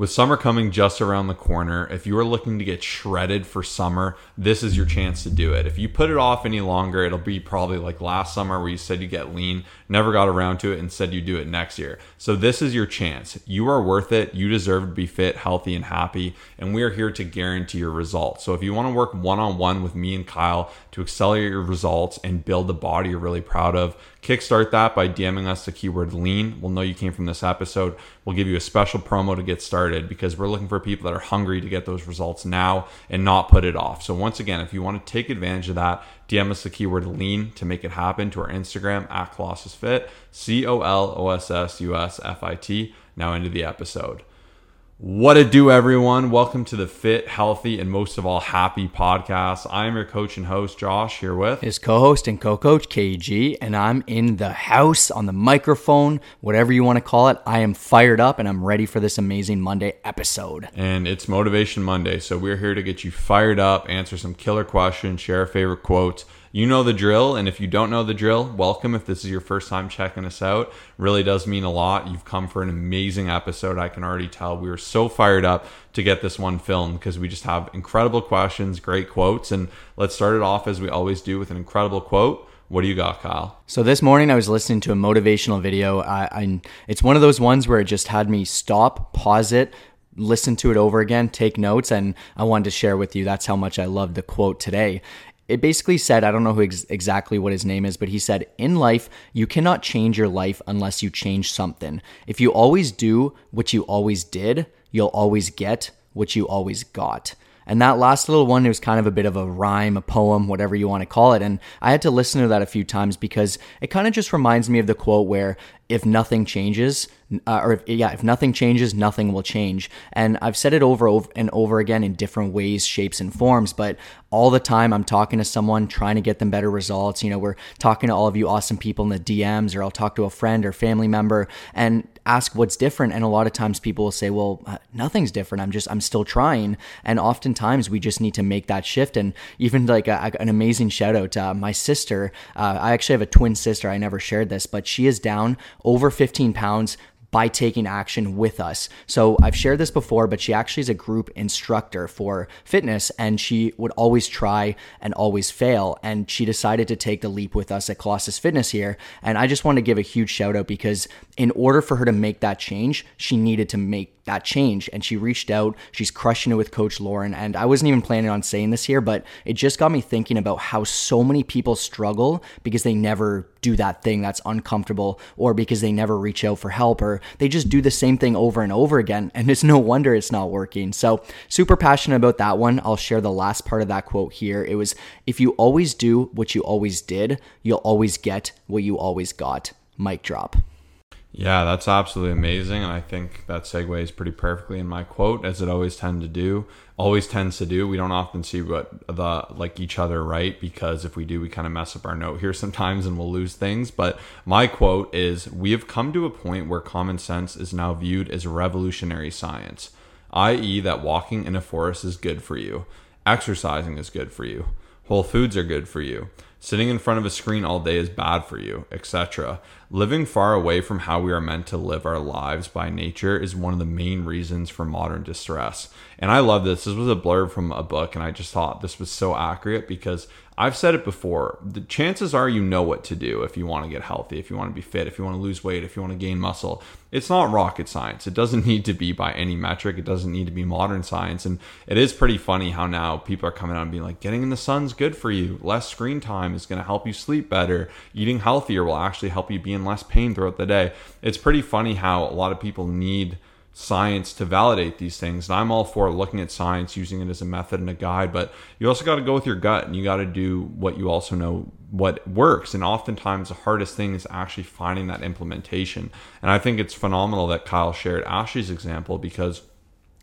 With summer coming just around the corner, if you are looking to get shredded for summer, this is your chance to do it. If you put it off any longer, it'll be probably like last summer where you said you get lean, never got around to it, and said you do it next year. So this is your chance. You are worth it. You deserve to be fit, healthy, and happy. And we are here to guarantee your results. So if you want to work one on one with me and Kyle to accelerate your results and build the body you're really proud of, kickstart that by DMing us the keyword lean. We'll know you came from this episode. We'll give you a special promo to get started because we're looking for people that are hungry to get those results now and not put it off. So, once again, if you want to take advantage of that, DM us the keyword lean to make it happen to our Instagram at Colossus Fit, C O L O S S U S F I T. Now, into the episode. What it do, everyone? Welcome to the Fit, Healthy, and most of all, Happy podcast. I am your coach and host, Josh, here with his co host and co coach, KG, and I'm in the house on the microphone, whatever you want to call it. I am fired up and I'm ready for this amazing Monday episode. And it's Motivation Monday, so we're here to get you fired up, answer some killer questions, share favorite quotes you know the drill. And if you don't know the drill, welcome. If this is your first time checking us out, really does mean a lot. You've come for an amazing episode. I can already tell. We were so fired up to get this one filmed because we just have incredible questions, great quotes. And let's start it off as we always do with an incredible quote. What do you got, Kyle? So this morning I was listening to a motivational video. I, I, it's one of those ones where it just had me stop, pause it, listen to it over again, take notes, and I wanted to share with you. That's how much I love the quote today it basically said, I don't know who ex- exactly what his name is, but he said, In life, you cannot change your life unless you change something. If you always do what you always did, you'll always get what you always got. And that last little one, was kind of a bit of a rhyme, a poem, whatever you want to call it. And I had to listen to that a few times because it kind of just reminds me of the quote where if nothing changes, uh, or if, yeah, if nothing changes, nothing will change. And I've said it over, over and over again in different ways, shapes, and forms. But all the time, I'm talking to someone trying to get them better results. You know, we're talking to all of you awesome people in the DMs, or I'll talk to a friend or family member and ask what's different. And a lot of times, people will say, "Well, uh, nothing's different. I'm just, I'm still trying." And oftentimes, we just need to make that shift. And even like a, an amazing shout out to uh, my sister. Uh, I actually have a twin sister. I never shared this, but she is down over 15 pounds by taking action with us. So I've shared this before, but she actually is a group instructor for fitness and she would always try and always fail. And she decided to take the leap with us at Colossus Fitness here. And I just want to give a huge shout out because in order for her to make that change, she needed to make that change. And she reached out. She's crushing it with Coach Lauren. And I wasn't even planning on saying this here, but it just got me thinking about how so many people struggle because they never do that thing that's uncomfortable or because they never reach out for help or they just do the same thing over and over again. And it's no wonder it's not working. So, super passionate about that one. I'll share the last part of that quote here. It was if you always do what you always did, you'll always get what you always got. Mic drop. Yeah, that's absolutely amazing, and I think that segues pretty perfectly in my quote, as it always tend to do. Always tends to do. We don't often see what the like each other right because if we do, we kind of mess up our note here sometimes, and we'll lose things. But my quote is: "We have come to a point where common sense is now viewed as revolutionary science, i.e., that walking in a forest is good for you, exercising is good for you, whole foods are good for you." Sitting in front of a screen all day is bad for you, etc. Living far away from how we are meant to live our lives by nature is one of the main reasons for modern distress. And I love this. This was a blurb from a book, and I just thought this was so accurate because I've said it before. The chances are you know what to do if you want to get healthy, if you want to be fit, if you want to lose weight, if you want to gain muscle. It's not rocket science. It doesn't need to be by any metric. It doesn't need to be modern science. And it is pretty funny how now people are coming out and being like, getting in the sun's good for you. Less screen time is going to help you sleep better. Eating healthier will actually help you be in less pain throughout the day. It's pretty funny how a lot of people need science to validate these things. And I'm all for looking at science, using it as a method and a guide, but you also got to go with your gut and you got to do what you also know what works. And oftentimes the hardest thing is actually finding that implementation. And I think it's phenomenal that Kyle shared Ashley's example because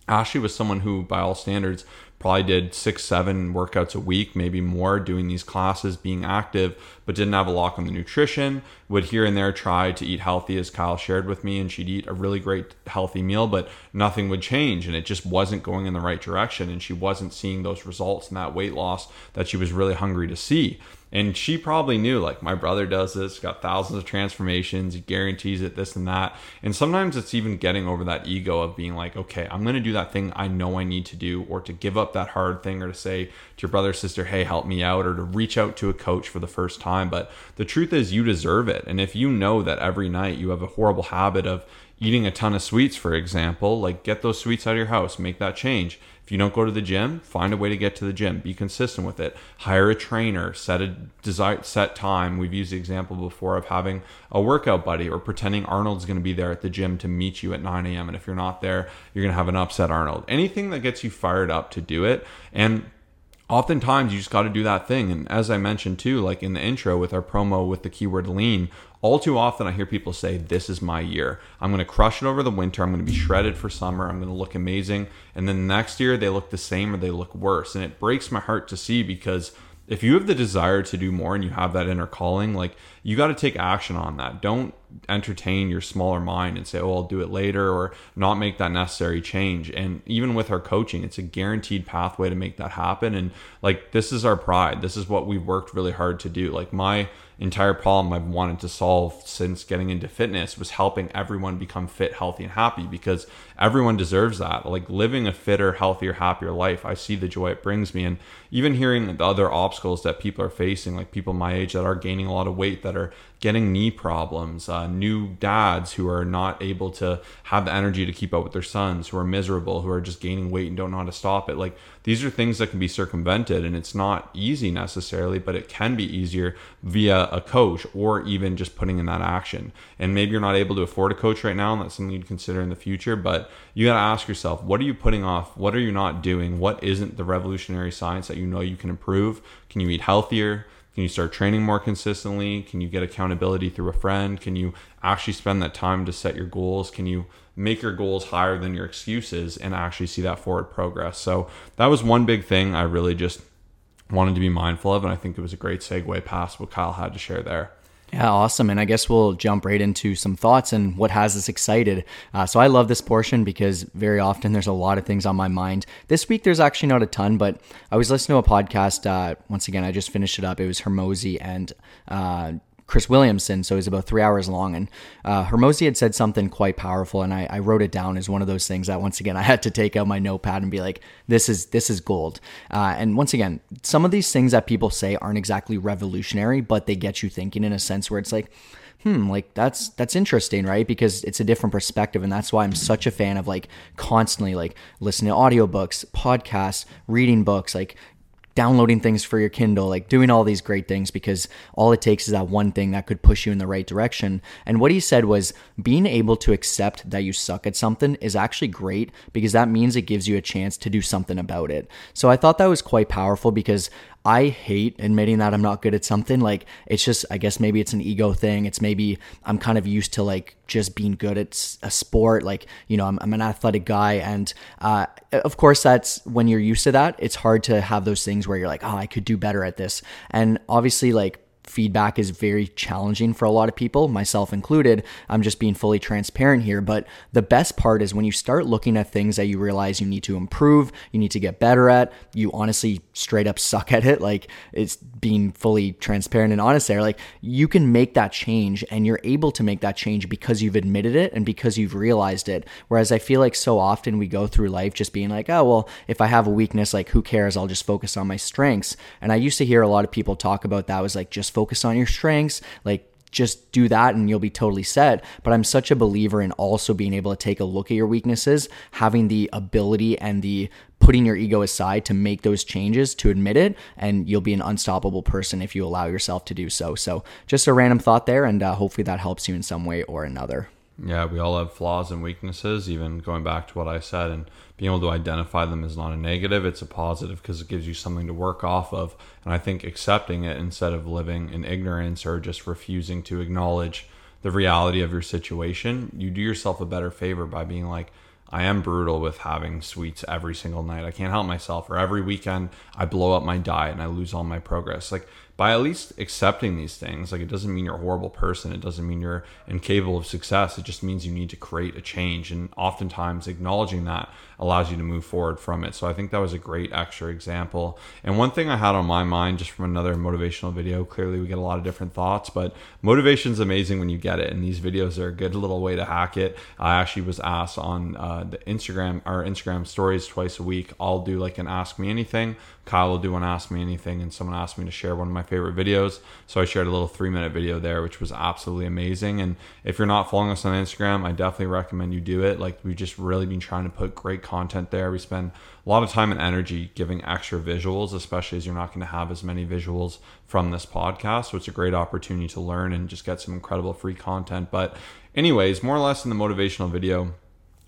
Ashley was someone who, by all standards, probably did six, seven workouts a week, maybe more, doing these classes, being active, but didn't have a lock on the nutrition. Would here and there try to eat healthy, as Kyle shared with me, and she'd eat a really great healthy meal, but nothing would change. And it just wasn't going in the right direction. And she wasn't seeing those results and that weight loss that she was really hungry to see. And she probably knew, like, my brother does this, got thousands of transformations, he guarantees it, this and that. And sometimes it's even getting over that ego of being like, okay, I'm going to do that thing I know I need to do, or to give up that hard thing, or to say to your brother, sister, hey, help me out, or to reach out to a coach for the first time. But the truth is, you deserve it. And if you know that every night you have a horrible habit of eating a ton of sweets, for example, like, get those sweets out of your house, make that change if you don't go to the gym, find a way to get to the gym. Be consistent with it. Hire a trainer. Set a desired set time. We've used the example before of having a workout buddy or pretending Arnold's going to be there at the gym to meet you at 9 a.m. And if you're not there, you're going to have an upset Arnold. Anything that gets you fired up to do it. And oftentimes you just got to do that thing. And as I mentioned too, like in the intro with our promo with the keyword lean, all too often I hear people say, This is my year. I'm going to crush it over the winter. I'm going to be shredded for summer. I'm going to look amazing. And then next year they look the same or they look worse. And it breaks my heart to see because if you have the desire to do more and you have that inner calling, like you got to take action on that. Don't entertain your smaller mind and say, oh, I'll do it later or not make that necessary change. And even with our coaching, it's a guaranteed pathway to make that happen. And like, this is our pride. This is what we've worked really hard to do. Like, my entire problem I've wanted to solve since getting into fitness was helping everyone become fit, healthy, and happy because everyone deserves that. Like living a fitter, healthier, happier life, I see the joy it brings me. And even hearing the other obstacles that people are facing, like people my age that are gaining a lot of weight, that are getting knee problems, uh, new dads who are not able to have the energy to keep up with their sons, who are miserable, who are just gaining weight and don't know how to stop it. Like these are things that can be circumvented, and it's not easy necessarily, but it can be easier via a coach or even just putting in that action. And maybe you're not able to afford a coach right now, and that's something you'd consider in the future, but you got to ask yourself what are you putting off? What are you not doing? What isn't the revolutionary science that you know you can improve? Can you eat healthier? Can you start training more consistently? Can you get accountability through a friend? Can you actually spend that time to set your goals? Can you make your goals higher than your excuses and actually see that forward progress? So that was one big thing I really just wanted to be mindful of. And I think it was a great segue past what Kyle had to share there. Yeah, awesome. And I guess we'll jump right into some thoughts and what has us excited. Uh, so I love this portion because very often there's a lot of things on my mind. This week there's actually not a ton, but I was listening to a podcast. Uh, once again, I just finished it up. It was Hormozi and uh, Chris Williamson, so was about three hours long. And uh, Hormozi had said something quite powerful, and I, I, wrote it down as one of those things that once again I had to take out my notepad and be like, "This is this is gold." Uh, and once again, some of these things that people say aren't exactly revolutionary, but they get you thinking in a sense where it's like. Hmm, like that's that's interesting, right? Because it's a different perspective, and that's why I'm such a fan of like constantly like listening to audiobooks, podcasts, reading books, like downloading things for your Kindle, like doing all these great things because all it takes is that one thing that could push you in the right direction. And what he said was being able to accept that you suck at something is actually great because that means it gives you a chance to do something about it. So I thought that was quite powerful because I hate admitting that I'm not good at something. Like it's just, I guess maybe it's an ego thing. It's maybe I'm kind of used to like just being good at a sport. Like, you know, I'm, I'm an athletic guy. And uh, of course, that's when you're used to that, it's hard to have those things where you're like, oh, I could do better at this. And obviously, like, feedback is very challenging for a lot of people, myself included. I'm just being fully transparent here. But the best part is when you start looking at things that you realize you need to improve, you need to get better at, you honestly straight up suck at it. Like it's being fully transparent and honest there. Like you can make that change and you're able to make that change because you've admitted it and because you've realized it. Whereas I feel like so often we go through life just being like, oh, well, if I have a weakness, like who cares? I'll just focus on my strengths. And I used to hear a lot of people talk about that was like just focus on your strengths, like just do that and you'll be totally set. But I'm such a believer in also being able to take a look at your weaknesses, having the ability and the putting your ego aside to make those changes, to admit it, and you'll be an unstoppable person if you allow yourself to do so. So, just a random thought there, and uh, hopefully that helps you in some way or another. Yeah, we all have flaws and weaknesses, even going back to what I said. And being able to identify them is not a negative, it's a positive because it gives you something to work off of. And I think accepting it instead of living in ignorance or just refusing to acknowledge the reality of your situation, you do yourself a better favor by being like, I am brutal with having sweets every single night. I can't help myself. Or every weekend, I blow up my diet and I lose all my progress. Like, by at least accepting these things, like it doesn't mean you're a horrible person. It doesn't mean you're incapable of success. It just means you need to create a change. And oftentimes, acknowledging that allows you to move forward from it. So I think that was a great extra example. And one thing I had on my mind just from another motivational video, clearly we get a lot of different thoughts, but motivation is amazing when you get it. And these videos are a good little way to hack it. I actually was asked on uh, the Instagram, our Instagram stories twice a week. I'll do like an ask me anything. Kyle will do an ask me anything. And someone asked me to share one of my favorite videos. So I shared a little three minute video there, which was absolutely amazing. And if you're not following us on Instagram, I definitely recommend you do it. Like we've just really been trying to put great content there. We spend a lot of time and energy giving extra visuals, especially as you're not going to have as many visuals from this podcast. So it's a great opportunity to learn and just get some incredible free content. But, anyways, more or less in the motivational video,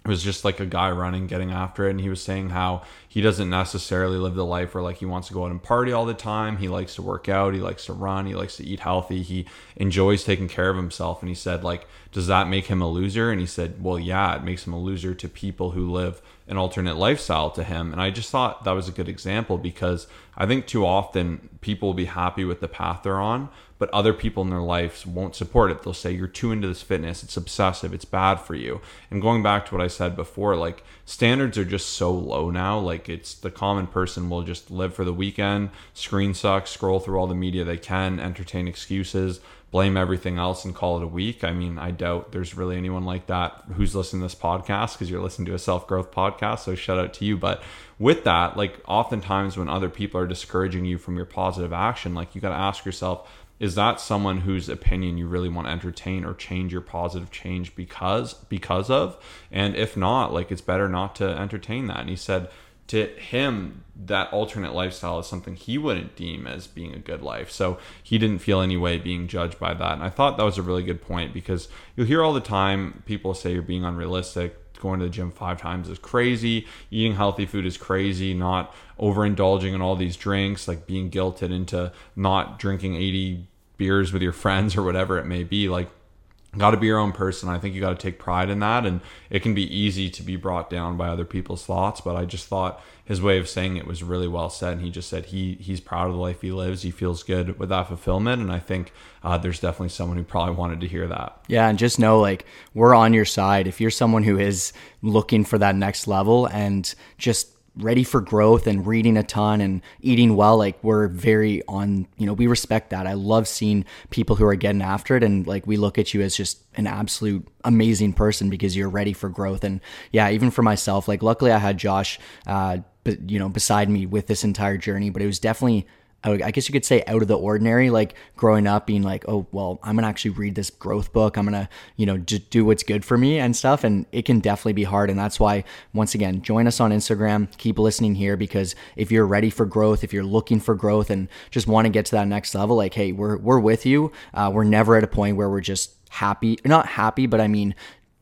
was just like a guy running, getting after it. And he was saying how he doesn't necessarily live the life where like he wants to go out and party all the time. He likes to work out. He likes to run. He likes to eat healthy. He enjoys taking care of himself. And he said, like, does that make him a loser? And he said, well, yeah, it makes him a loser to people who live an alternate lifestyle to him. And I just thought that was a good example because I think too often people will be happy with the path they're on, but other people in their lives won't support it. They'll say, You're too into this fitness. It's obsessive. It's bad for you. And going back to what I said before, like standards are just so low now. Like it's the common person will just live for the weekend, screen suck, scroll through all the media they can, entertain excuses blame everything else and call it a week. I mean, I doubt there's really anyone like that who's listening to this podcast because you're listening to a self growth podcast. So shout out to you. But with that, like oftentimes when other people are discouraging you from your positive action, like you got to ask yourself, is that someone whose opinion you really want to entertain or change your positive change because because of? And if not like it's better not to entertain that. And he said to him that alternate lifestyle is something he wouldn't deem as being a good life. So he didn't feel any way being judged by that. And i thought that was a really good point because you'll hear all the time people say you're being unrealistic. Going to the gym five times is crazy. Eating healthy food is crazy. Not overindulging in all these drinks, like being guilted into not drinking 80 beers with your friends or whatever it may be. Like, got to be your own person. I think you got to take pride in that. And it can be easy to be brought down by other people's thoughts. But I just thought his way of saying it was really well said. And he just said he he's proud of the life he lives. He feels good with that fulfillment. And I think uh, there's definitely someone who probably wanted to hear that. Yeah, and just know like we're on your side. If you're someone who is looking for that next level and just ready for growth and reading a ton and eating well like we're very on you know we respect that. I love seeing people who are getting after it and like we look at you as just an absolute amazing person because you're ready for growth. And yeah even for myself like luckily i had josh uh but you know beside me with this entire journey but it was definitely I guess you could say out of the ordinary, like growing up being like, oh, well, I'm going to actually read this growth book. I'm going to, you know, just do what's good for me and stuff. And it can definitely be hard. And that's why, once again, join us on Instagram. Keep listening here because if you're ready for growth, if you're looking for growth and just want to get to that next level, like, hey, we're, we're with you. Uh, we're never at a point where we're just happy, not happy, but I mean,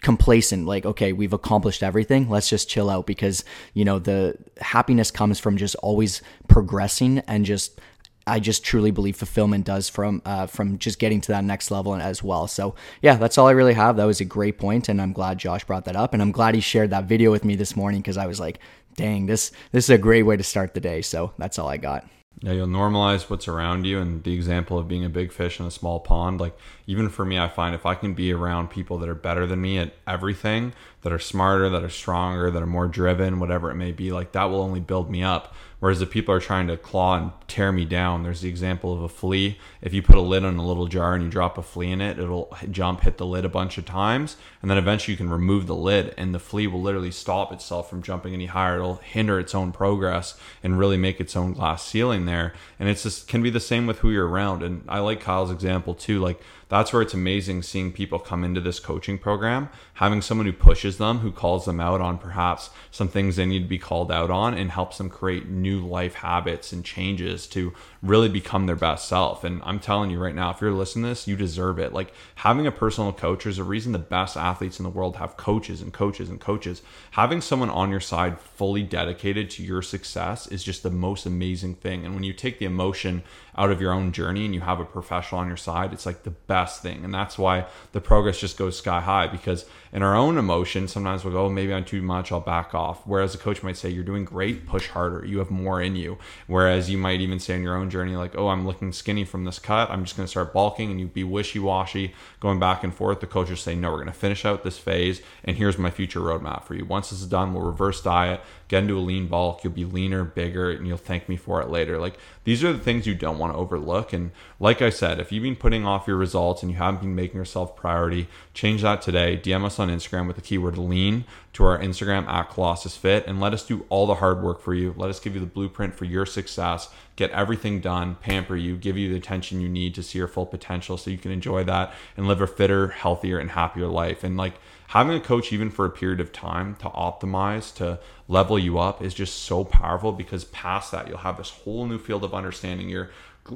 complacent like okay we've accomplished everything let's just chill out because you know the happiness comes from just always progressing and just I just truly believe fulfillment does from uh, from just getting to that next level as well. So yeah, that's all I really have. That was a great point, and I'm glad Josh brought that up, and I'm glad he shared that video with me this morning because I was like, dang, this this is a great way to start the day. So that's all I got. Yeah, you'll normalize what's around you, and the example of being a big fish in a small pond. Like even for me, I find if I can be around people that are better than me at everything, that are smarter, that are stronger, that are more driven, whatever it may be, like that will only build me up. Whereas if people are trying to claw and tear me down, there's the example of a flea. If you put a lid on a little jar and you drop a flea in it, it'll jump, hit the lid a bunch of times, and then eventually you can remove the lid, and the flea will literally stop itself from jumping any higher. It'll hinder its own progress and really make its own glass ceiling there. And it's just can be the same with who you're around. And I like Kyle's example too. Like that's where it's amazing seeing people come into this coaching program, having someone who pushes them, who calls them out on perhaps some things they need to be called out on, and helps them create new life habits and changes to really become their best self. And I'm telling you right now, if you're listening to this, you deserve it. Like having a personal coach, there's a reason the best athletes in the world have coaches and coaches and coaches. Having someone on your side fully dedicated to your success is just the most amazing thing. And when you take the emotion out of your own journey and you have a professional on your side, it's like the best thing. And that's why the progress just goes sky high because in our own emotion, sometimes we'll go, oh, maybe I'm too much, I'll back off. Whereas a coach might say, you're doing great, push harder, you have more in you. Whereas you might even say on your own journey, like, oh, I'm looking skinny from this cut, I'm just going to start bulking, and you'd be wishy washy, going back and forth. The coach will say, no, we're going to finish out this phase, and here's my future roadmap for you. Once this is done, we'll reverse diet, get into a lean bulk, you'll be leaner, bigger, and you'll thank me for it later. Like, these are the things you don't want to overlook. And like I said, if you've been putting off your results and you haven't been making yourself priority, change that today. DM us on Instagram with the keyword lean to our Instagram at Colossus Fit and let us do all the hard work for you. Let us give you the blueprint for your success, get everything done, pamper you, give you the attention you need to see your full potential so you can enjoy that and live a fitter, healthier, and happier life. And like having a coach, even for a period of time, to optimize, to level you up is just so powerful because past that, you'll have this whole new field of understanding. Your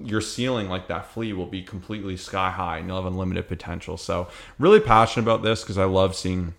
your ceiling like that flea will be completely sky high and you'll have unlimited potential. So really passionate about this because I love seeing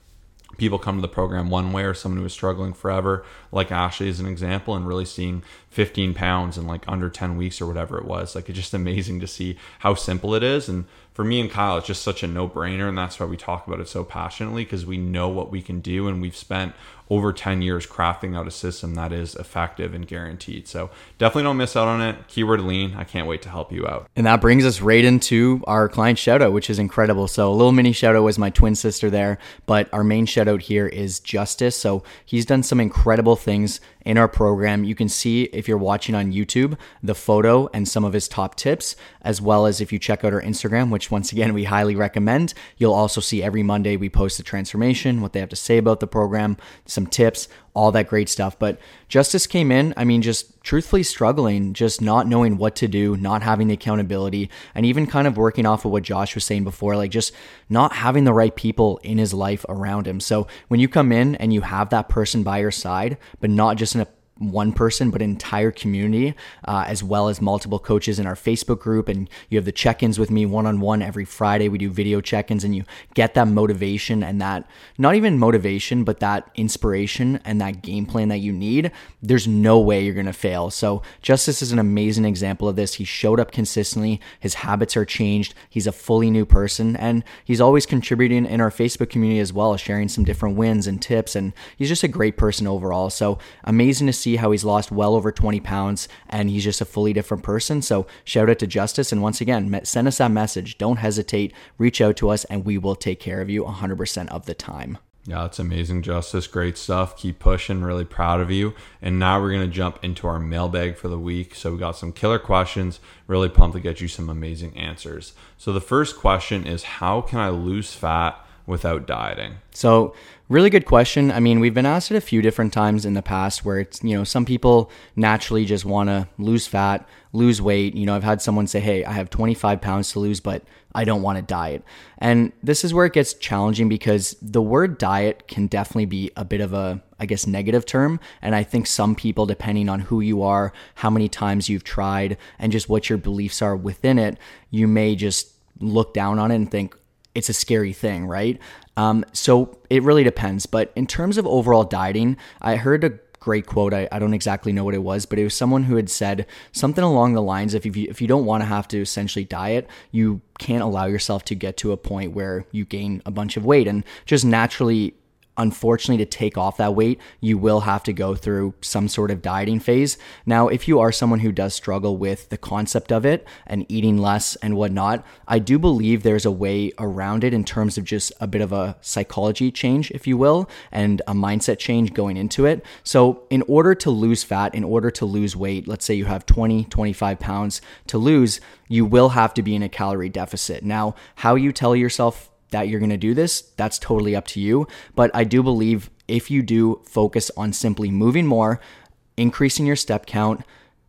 people come to the program one way or someone who is struggling forever, like Ashley is an example, and really seeing 15 pounds in like under 10 weeks or whatever it was. Like it's just amazing to see how simple it is. And for me and Kyle, it's just such a no brainer. And that's why we talk about it so passionately because we know what we can do and we've spent over 10 years crafting out a system that is effective and guaranteed. So definitely don't miss out on it. Keyword lean. I can't wait to help you out. And that brings us right into our client shout out, which is incredible. So a little mini shout out was my twin sister there, but our main shout out here is Justis. So he's done some incredible things in our program. You can see if you're watching on YouTube the photo and some of his top tips, as well as if you check out our Instagram, which once again we highly recommend. You'll also see every Monday we post the transformation, what they have to say about the program, some tips, all that great stuff. But Justis came in, I mean, just truthfully struggling, just not knowing what to do, not having the accountability, and even kind of working off of what Josh was saying before, like just not having the right people in his life around him. So when you come in and you have that person by your side, but not just in a one person, but entire community, uh, as well as multiple coaches in our Facebook group. And you have the check ins with me one on one every Friday. We do video check ins, and you get that motivation and that not even motivation, but that inspiration and that game plan that you need. There's no way you're going to fail. So, Justis is an amazing example of this. He showed up consistently, his habits are changed, he's a fully new person, and he's always contributing in our Facebook community as well, sharing some different wins and tips. And he's just a great person overall. So, amazing to see how he's lost well over 20 pounds and he's just a fully different person. So shout out to Justis. And once again, send us that message. Don't hesitate. Reach out to us and we will take care of you 100% of the time. Yeah, that's amazing, Justis. Great stuff. Keep pushing. Really proud of you. And now we're going to jump into our mailbag for the week. So we got some killer questions. Really pumped to get you some amazing answers. So the first question is How can I lose fat without dieting? So Really good question. I mean, we've been asked it a few different times in the past where it's, you know, some people naturally just want to lose fat, lose weight. You know, I've had someone say, hey, I have 25 pounds to lose, but I don't want to diet. And this is where it gets challenging because the word diet can definitely be a bit of a, I guess, negative term. And I think some people, depending on who you are, how many times you've tried, and just what your beliefs are within it, you may just look down on it and think, it's a scary thing, right? Um, so it really depends. But in terms of overall dieting, I heard a great quote. I, I don't exactly know what it was, but it was someone who had said something along the lines of if you, if you don't want to have to essentially diet, you can't allow yourself to get to a point where you gain a bunch of weight and just naturally unfortunately to take off that weight you will have to go through some sort of dieting phase. Now if you are someone who does struggle with the concept of it and eating less and whatnot i do believe there's a way around it in terms of just a bit of a psychology change if you will and a mindset change going into it. So in order to lose fat in order to lose weight let's say you have 20 25 pounds to lose you will have to be in a calorie deficit. Now how you tell yourself that you're going to do this, that's totally up to you. But I do believe if you do focus on simply moving more, increasing your step count,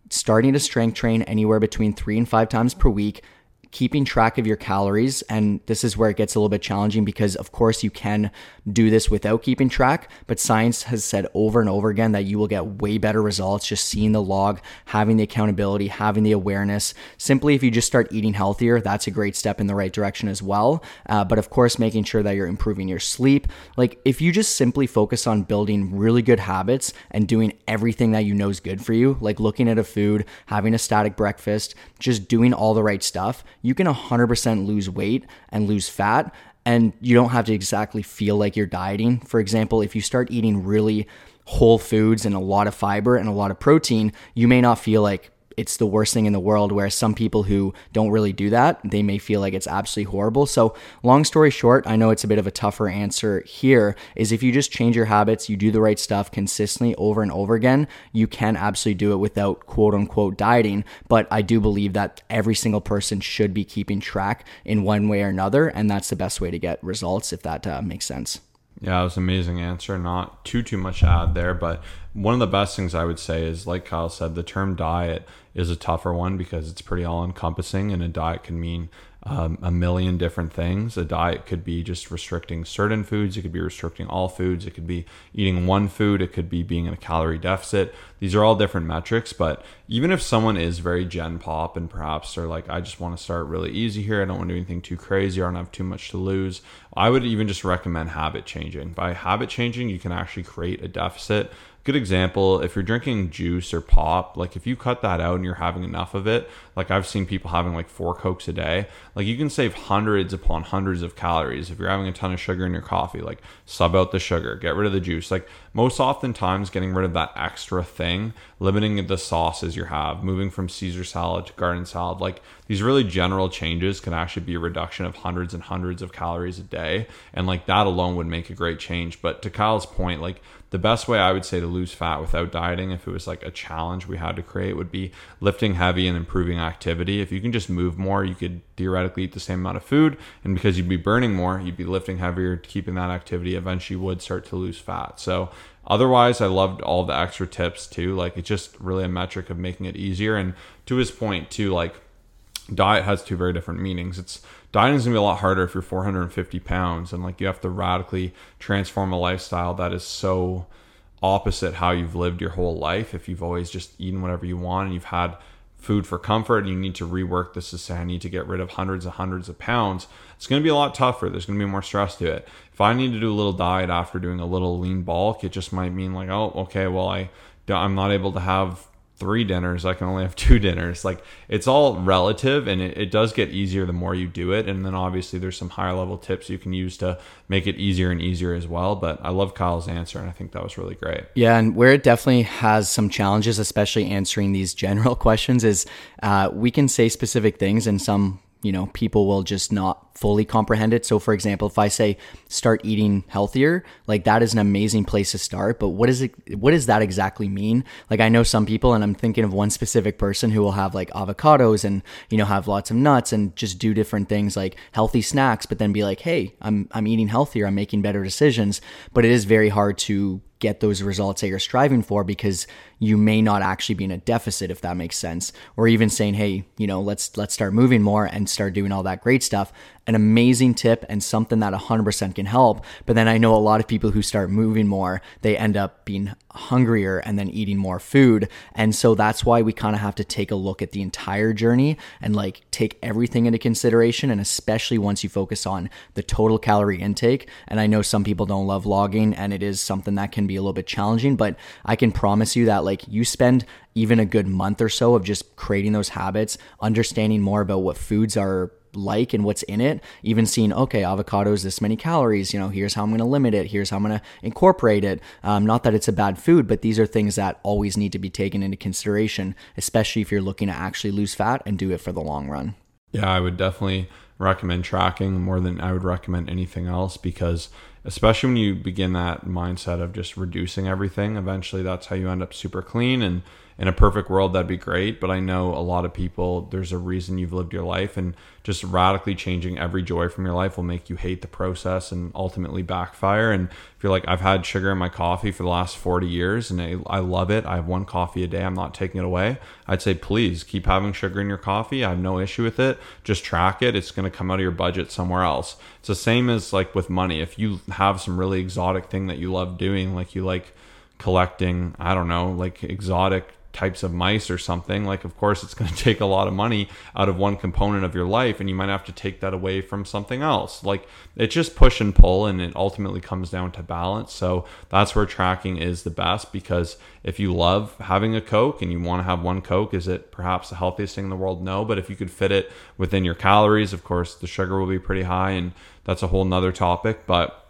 starting to strength train anywhere between three and five times per week, keeping track of your calories. And this is where it gets a little bit challenging because, of course, you can do this without keeping track. But science has said over and over again that you will get way better results just seeing the log, having the accountability, having the awareness. Simply, if you just start eating healthier, that's a great step in the right direction as well. Uh, but of course, making sure that you're improving your sleep. Like, if you just simply focus on building really good habits and doing everything that you know is good for you, like looking at a food, having a static breakfast, just doing all the right stuff, you can 100% lose weight and lose fat And you don't have to exactly feel like you're dieting. For example, if you start eating really whole foods and a lot of fiber and a lot of protein, you may not feel like it's the worst thing in the world. Whereas some people who don't really do that, they may feel like it's absolutely horrible. So, long story short, I know it's a bit of a tougher answer here is if you just change your habits, you do the right stuff consistently over and over again, you can absolutely do it without quote unquote dieting. But I do believe that every single person should be keeping track in one way or another. And that's the best way to get results, if that uh, makes sense. Yeah, it was an amazing answer. Not too too much to add there, but one of the best things I would say is, like Kyle said, the term diet is a tougher one because it's pretty all encompassing, and a diet can mean um, a million different things. A diet could be just restricting certain foods, it could be restricting all foods, it could be eating one food, it could be being in a calorie deficit. These are all different metrics, but even if someone is very gen pop and perhaps they're like, I just want to start really easy here, I don't want to do anything too crazy, I don't have too much to lose, I would even just recommend habit changing. By habit changing, you can actually create a deficit good example if you're drinking juice or pop like if you cut that out and you're having enough of it like i've seen people having like four cokes a day like you can save hundreds upon hundreds of calories. If you're having a ton of sugar in your coffee like sub out the sugar get rid of the juice. Like most oftentimes getting rid of that extra thing limiting the sauces you have moving from caesar salad to garden salad like these really general changes can actually be a reduction of hundreds and hundreds of calories a day and like that alone would make a great change but to kyle's point like the best way I would say to lose fat without dieting, if it was like a challenge we had to create, would be lifting heavy and improving activity. If you can just move more, you could theoretically eat the same amount of food. And because you'd be burning more, you'd be lifting heavier, keeping that activity, eventually would start to lose fat. So, otherwise, I loved all the extra tips too. Like, it's just really a metric of making it easier. And to his point, too, like, diet has two very different meanings. It's dieting is gonna be a lot harder if you're 450 pounds and like you have to radically transform a lifestyle that is so opposite how you've lived your whole life. If you've always just eaten whatever you want and you've had food for comfort and you need to rework this to say I need to get rid of hundreds and hundreds of pounds, it's going to be a lot tougher. There's going to be more stress to it. If I need to do a little diet after doing a little lean bulk, it just might mean like, oh, okay, well I I'm not able to have three dinners i can only have two dinners. Like it's all relative and it, it, does get easier the more you do it. And then obviously there's some higher level tips you can use to make it easier and easier as well. But i love kyle's answer and i think that was really great. Yeah and where it definitely has some challenges especially answering these general questions is uh, we can say specific things and some you know, people will just not fully comprehend it. So, for example, if I say start eating healthier, like that is an amazing place to start. But what is it? What does that exactly mean? Like, I know some people, and I'm thinking of one specific person who will have like avocados and you know have lots of nuts and just do different things like healthy snacks, but then be like, hey, I'm I'm eating healthier, I'm making better decisions. But it is very hard to get those results that you're striving for because you may not actually be in a deficit if that makes sense. Or even saying hey you know let's let's start moving more and start doing all that great stuff an amazing tip and something that 100% can help. But then I know a lot of people who start moving more, they end up being hungrier and then eating more food. And so that's why we kind of have to take a look at the entire journey and like take everything into consideration. And especially once you focus on the total calorie intake. And I know some people don't love logging and it is something that can be a little bit challenging, but I can promise you that like you spend even a good month or so of just creating those habits, understanding more about what foods are like and what's in it. Even seeing, okay, avocados, is this many calories, you know, here's how I'm going to limit it. Here's how I'm going to incorporate it. Um, not that it's a bad food, but these are things that always need to be taken into consideration, especially if you're looking to actually lose fat and do it for the long run. Yeah, I would definitely recommend tracking more than I would recommend anything else because especially when you begin that mindset of just reducing everything, eventually that's how you end up super clean and in a perfect world that'd be great. But i know a lot of people there's a reason you've lived your life and just radically changing every joy from your life will make you hate the process and ultimately backfire. And if you're like i've had sugar in my coffee for the last 40 years and I, I love it. I have one coffee a day. I'm not taking it away. I'd say please keep having sugar in your coffee. I have no issue with it. Just track it. It's going to come out of your budget somewhere else. It's the same as like with money. If you have some really exotic thing that you love doing like you like collecting i don't know like exotic types of mice or something, like of course it's going to take a lot of money out of one component of your life and you might have to take that away from something else. Like it's just push and pull and it ultimately comes down to balance. So that's where tracking is the best because if you love having a Coke and you want to have one Coke, is it perhaps the healthiest thing in the world? No, but if you could fit it within your calories, of course the sugar will be pretty high and that's a whole nother topic. But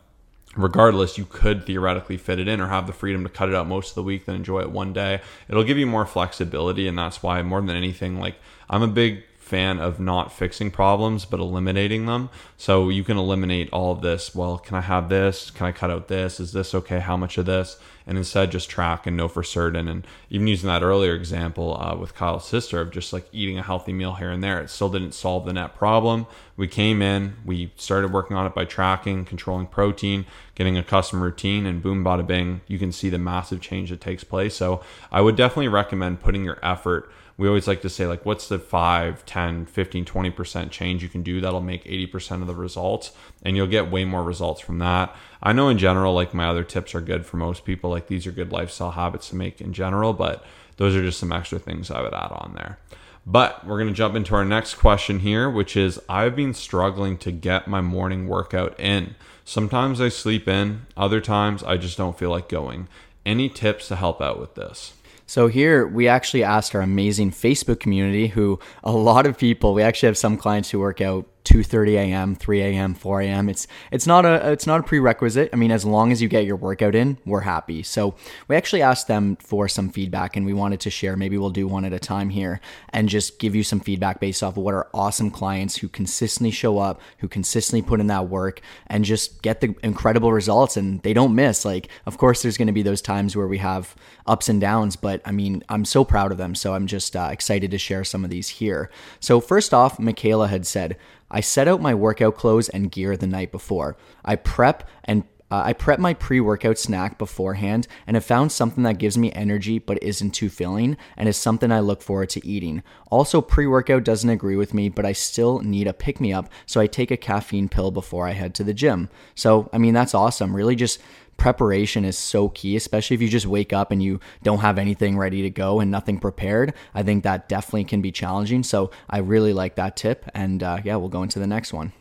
regardless, you could theoretically fit it in or have the freedom to cut it out most of the week, then enjoy it one day. It'll give you more flexibility, and that's why more than anything, like I'm a big fan of not fixing problems but eliminating them. So you can eliminate all of this. Well, can I have this? Can I cut out this? Is this okay? How much of this? And instead just track and know for certain. And even using that earlier example uh, with Kyle's sister of just like eating a healthy meal here and there, it still didn't solve the net problem. We came in, we started working on it by tracking, controlling protein, getting a custom routine, and boom, bada bing, you can see the massive change that takes place. So I would definitely recommend putting your effort we always like to say like what's the 5 10 15 20% change you can do that'll make 80% of the results? And you'll get way more results from that. I know in general like my other tips are good for most people. Like these are good lifestyle habits to make in general but those are just some extra things i would add on there. But we're going to jump into our next question here which is i've been struggling to get my morning workout in. Sometimes i sleep in other times i just don't feel like going. Any tips to help out with this so here we actually asked our amazing Facebook community who a lot of people, we actually have some clients who work out 2:30 a.m., 3 a.m., 4 a.m. It's it's not a it's not a prerequisite. I mean, as long as you get your workout in, we're happy. So we actually asked them for some feedback, and we wanted to share. Maybe we'll do one at a time here, and just give you some feedback based off of what our awesome clients who consistently show up, who consistently put in that work, and just get the incredible results, and they don't miss. Like, of course, there's going to be those times where we have ups and downs, but I mean, I'm so proud of them. So I'm just uh, excited to share some of these here. So first off, Michaela had said. I set out my workout clothes and gear the night before. I prep and uh, I prep my pre workout snack beforehand and have found something that gives me energy but isn't too filling and is something I look forward to eating. Also, pre workout doesn't agree with me, but I still need a pick me up, so I take a caffeine pill before I head to the gym. So, I mean, that's awesome. Really just preparation is so key, especially if you just wake up and you don't have anything ready to go and nothing prepared. I think that definitely can be challenging. So I really like that tip. And uh, yeah, we'll go into the next one.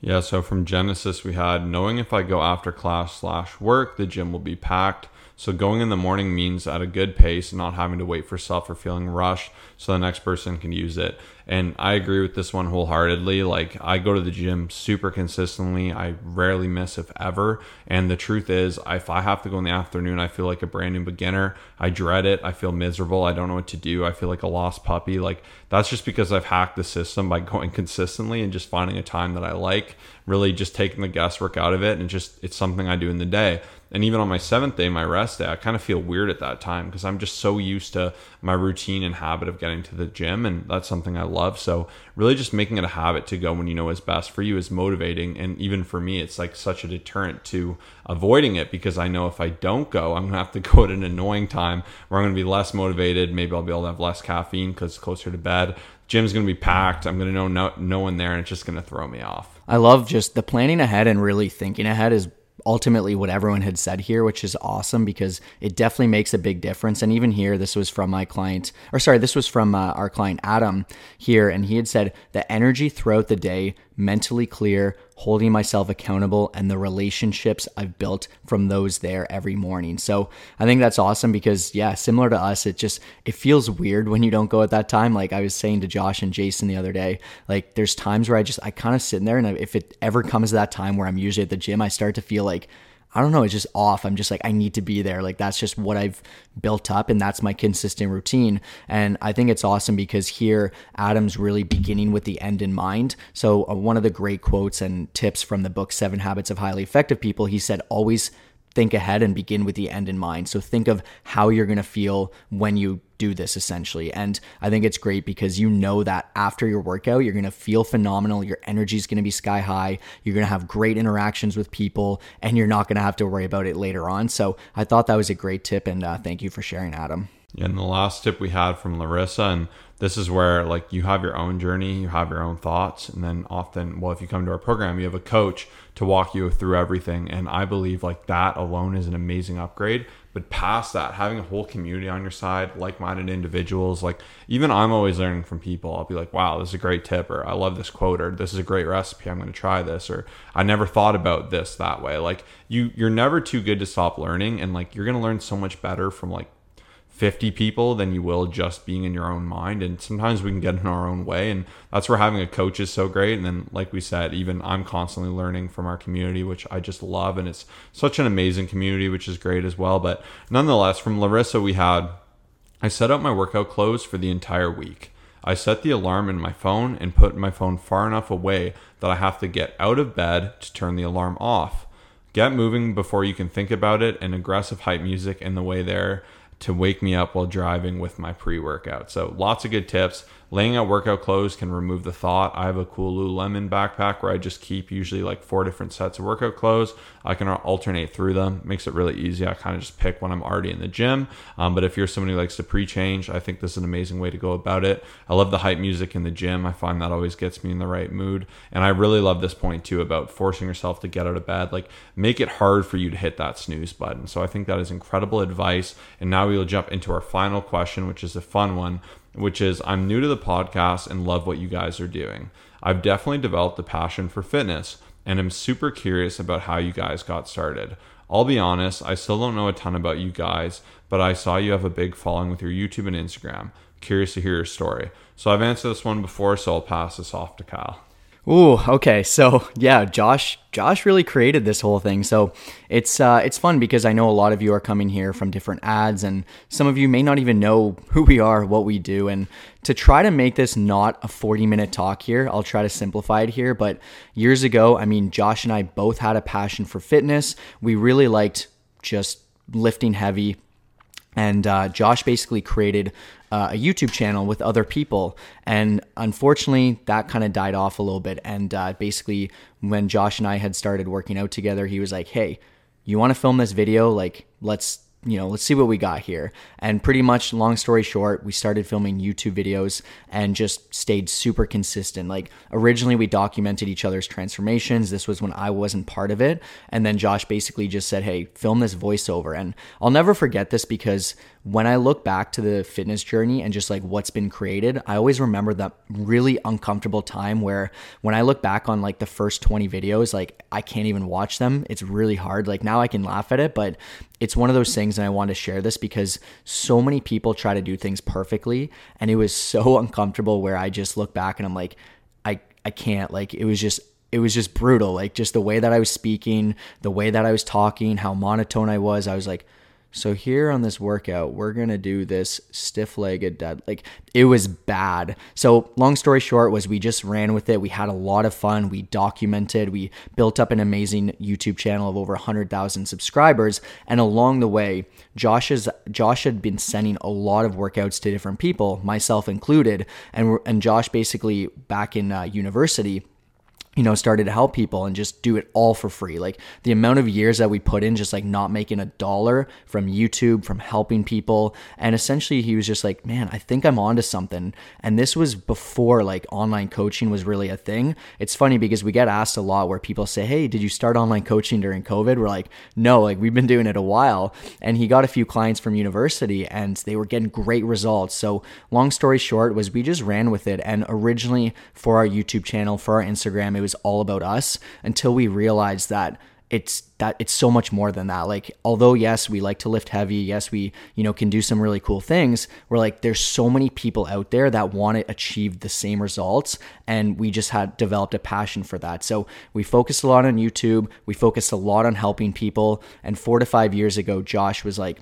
Yeah, so from Genesis, we had knowing if I go after class slash work, the gym will be packed. So going in the morning means at a good pace, not having to wait for stuff or feeling rushed so the next person can use it. And I agree with this one wholeheartedly. Like I go to the gym super consistently. I rarely miss if ever. And the truth is, if I have to go in the afternoon, I feel like a brand new beginner. I dread it. I feel miserable. I don't know what to do. I feel like a lost puppy. Like that's just because I've hacked the system by going consistently and just finding a time that I like, really just taking the guesswork out of it and just it's something I do in the day. And even on my seventh day, my rest day, I kind of feel weird at that time because I'm just so used to my routine and habit of getting to the gym. And that's something I love. So, really, just making it a habit to go when you know is best for you is motivating. And even for me, it's like such a deterrent to avoiding it because I know if I don't go, I'm going to have to go at an annoying time where I'm going to be less motivated. Maybe I'll be able to have less caffeine because it's closer to bed. Gym's going to be packed. I'm going to know no, no one there, and it's just going to throw me off. I love just the planning ahead and really thinking ahead is ultimately what everyone had said here, which is awesome because it definitely makes a big difference. And even here, this was from my client, or sorry, this was from uh, our client Adam here, and he had said the energy throughout the day, mentally clear, holding myself accountable, and the relationships I've built from those there every morning. So I think that's awesome because yeah, similar to us, it just it feels weird when you don't go at that time. Like I was saying to Josh and Jason the other day, like there's times where I just I kind of sit in there, and if it ever comes to that time where I'm usually at the gym, I start to feel like I don't know, it's just off. I'm just like, I need to be there. Like, that's just what I've built up, and that's my consistent routine. And I think it's awesome because here, Adam's really beginning with the end in mind. So, uh, one of the great quotes and tips from the book, Seven Habits of Highly Effective People, he said, always think ahead and begin with the end in mind. So think of how you're going to feel when you do this essentially. And I think it's great because you know that after your workout, you're going to feel phenomenal. Your energy is going to be sky high. You're going to have great interactions with people and you're not going to have to worry about it later on. So I thought that was a great tip and uh, thank you for sharing, Adam. And the last tip we had from Larissa, and this is where like you have your own journey, you have your own thoughts, and then often, well, if you come to our program, you have a coach to walk you through everything. And I believe like that alone is an amazing upgrade. But past that, having a whole community on your side, like minded individuals, like even I'm always learning from people. I'll be like, wow, this is a great tip, or I love this quote, or this is a great recipe. I'm going to try this, or I never thought about this that way. Like you, you're never too good to stop learning, and like you're going to learn so much better from like 50 people than you will just being in your own mind. And sometimes we can get in our own way. And that's where having a coach is so great. And then, like we said, even I'm constantly learning from our community, which I just love. And it's such an amazing community, which is great as well. But nonetheless, from Larissa, we had I set up my workout clothes for the entire week. I set the alarm in my phone and put my phone far enough away that I have to get out of bed to turn the alarm off. Get moving before you can think about it, and aggressive hype music in the way there to wake me up while driving with my pre workout. So, lots of good tips. Laying out workout clothes can remove the thought. I have a cool Lululemon backpack where I just keep usually like four different sets of workout clothes. I can alternate through them. Makes it really easy. I kind of just pick when I'm already in the gym. Um, but if you're someone who likes to pre-change, I think this is an amazing way to go about it. I love the hype music in the gym. I find that always gets me in the right mood. And I really love this point too about forcing yourself to get out of bed. Like make it hard for you to hit that snooze button. So I think that is incredible advice. And now we will jump into our final question, which is a fun one which is I'm new to the podcast and love what you guys are doing. I've definitely developed a passion for fitness and am super curious about how you guys got started. I'll be honest, I still don't know a ton about you guys, but I saw you have a big following with your YouTube and Instagram. Curious to hear your story. So I've answered this one before, so I'll pass this off to Kyle. Ooh, okay. So yeah, Josh, Josh really created this whole thing. So it's uh, it's fun because I know a lot of you are coming here from different ads, and some of you may not even know who we are, what we do. And to try to make this not a 40 minute talk here, I'll try to simplify it here. But years ago, I mean, Josh and I both had a passion for fitness. We really liked just lifting heavy, and uh, Josh basically created uh, a YouTube channel with other people. And unfortunately, that kind of died off a little bit. And uh, basically, when Josh and I had started working out together, he was like, hey, you want to film this video? Like, let's you know, let's see what we got here. And pretty much, long story short, we started filming YouTube videos and just stayed super consistent. Like, originally, we documented each other's transformations. This was when I wasn't part of it. And then Josh basically just said, Hey, film this voiceover. And I'll never forget this because when I look back to the fitness journey and just like what's been created, I always remember that really uncomfortable time where when I look back on like the first 20 videos, like I can't even watch them. It's really hard. Like now I can laugh at it, but it's one of those things and I want to share this because so many people try to do things perfectly and it was so uncomfortable where I just look back and I'm like I I can't like it was just it was just brutal like just the way that I was speaking, the way that I was talking, how monotone I was. I was like so here on this workout, we're gonna do this stiff-legged dead. Like it was bad. So long story short was we just ran with it. We had a lot of fun. We documented. We built up an amazing YouTube channel of over 100,000 subscribers. And along the way, Josh's Josh had been sending a lot of workouts to different people, myself included. And and Josh basically back in uh, university you know, started to help people and just do it all for free. Like the amount of years that we put in just like not making a dollar from YouTube, from helping people. And essentially he was just like, man, I think I'm onto something. And this was before like online coaching was really a thing. It's funny because we get asked a lot where people say, Hey, did you start online coaching during COVID? We're like, no, like we've been doing it a while. And he got a few clients from university and they were getting great results. So long story short was we just ran with it. And originally for our YouTube channel, for our Instagram, it was all about us until we realized that it's that it's so much more than that. Like although yes we like to lift heavy yes we you know can do some really cool things we're like there's so many people out there that want to achieve the same results and we just had developed a passion for that. So we focused a lot on youtube we focused a lot on helping people and four to five years ago josh was like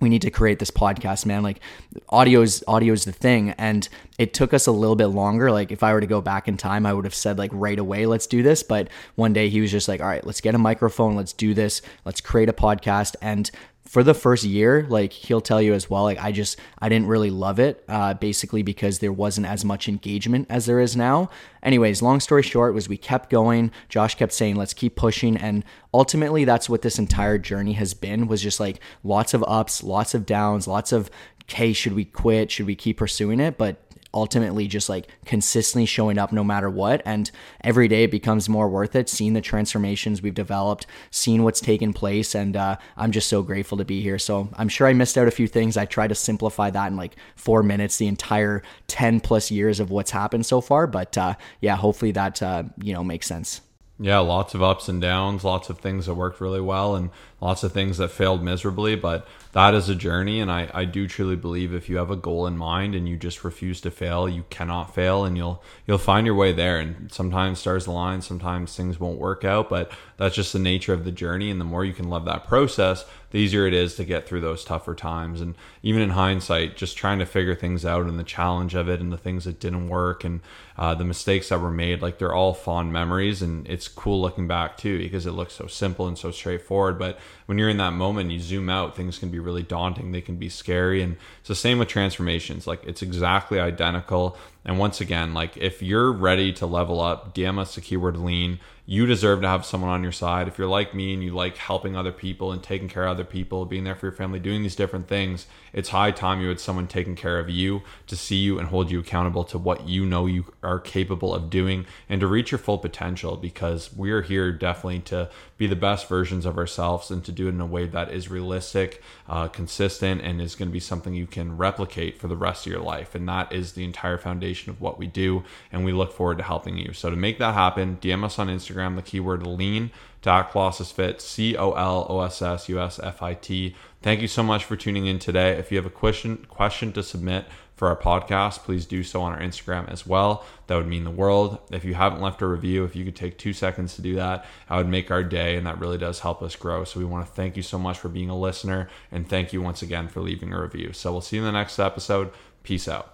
we need to create this podcast man. Like audio is audio is the thing. And it took us a little bit longer. Like if i were to go back in time i would have said like right away let's do this. But one day he was just like all right let's get a microphone. Let's do this. Let's create a podcast. And for the first year, like he'll tell you as well, like I just I didn't really love it, uh, basically because there wasn't as much engagement as there is now. Anyways, long story short was we kept going. Josh kept saying, "Let's keep pushing," and ultimately that's what this entire journey has been. Was just like lots of ups, lots of downs, lots of hey, should we quit? Should we keep pursuing it? But ultimately just like consistently showing up no matter what. And every day it becomes more worth it, seeing the transformations we've developed, seeing what's taken place. And uh, I'm just so grateful to be here. So I'm sure I missed out a few things. I try to simplify that in like four minutes, the entire 10 plus years of what's happened so far. But uh, yeah, hopefully that, uh, you know, makes sense. Yeah, lots of ups and downs, lots of things that worked really well, and lots of things that failed miserably. But that is a journey, and I, I do truly believe if you have a goal in mind and you just refuse to fail, you cannot fail, and you'll you'll find your way there. And sometimes stars align, sometimes things won't work out, but that's just the nature of the journey. And the more you can love that process, the easier it is to get through those tougher times. And even in hindsight, just trying to figure things out and the challenge of it and the things that didn't work and uh, the mistakes that were made, like they're all fond memories. And it's cool looking back too because it looks so simple and so straightforward. But when you're in that moment, you zoom out, things can be really daunting, they can be scary. And it's the same with transformations. Like it's exactly identical. And once again, like if you're ready to level up, DM us the keyword lean you deserve to have someone on your side. If you're like me and you like helping other people and taking care of other people, being there for your family, doing these different things, it's high time you had someone taking care of you to see you and hold you accountable to what you know you are capable of doing and to reach your full potential because we're here definitely to be the best versions of ourselves and to do it in a way that is realistic, uh, consistent, and is going to be something you can replicate for the rest of your life. And that is the entire foundation of what we do. And we look forward to helping you. So to make that happen, DM us on Instagram the keyword lean. Doc Colossus Fit, C O L O S S U S F I T. Thank you so much for tuning in today. If you have a question question to submit for our podcast, please do so on our Instagram as well. That would mean the world. If you haven't left a review, if you could take two seconds to do that, I would make our day, and that really does help us grow. So we want to thank you so much for being a listener, and thank you once again for leaving a review. So we'll see you in the next episode. Peace out.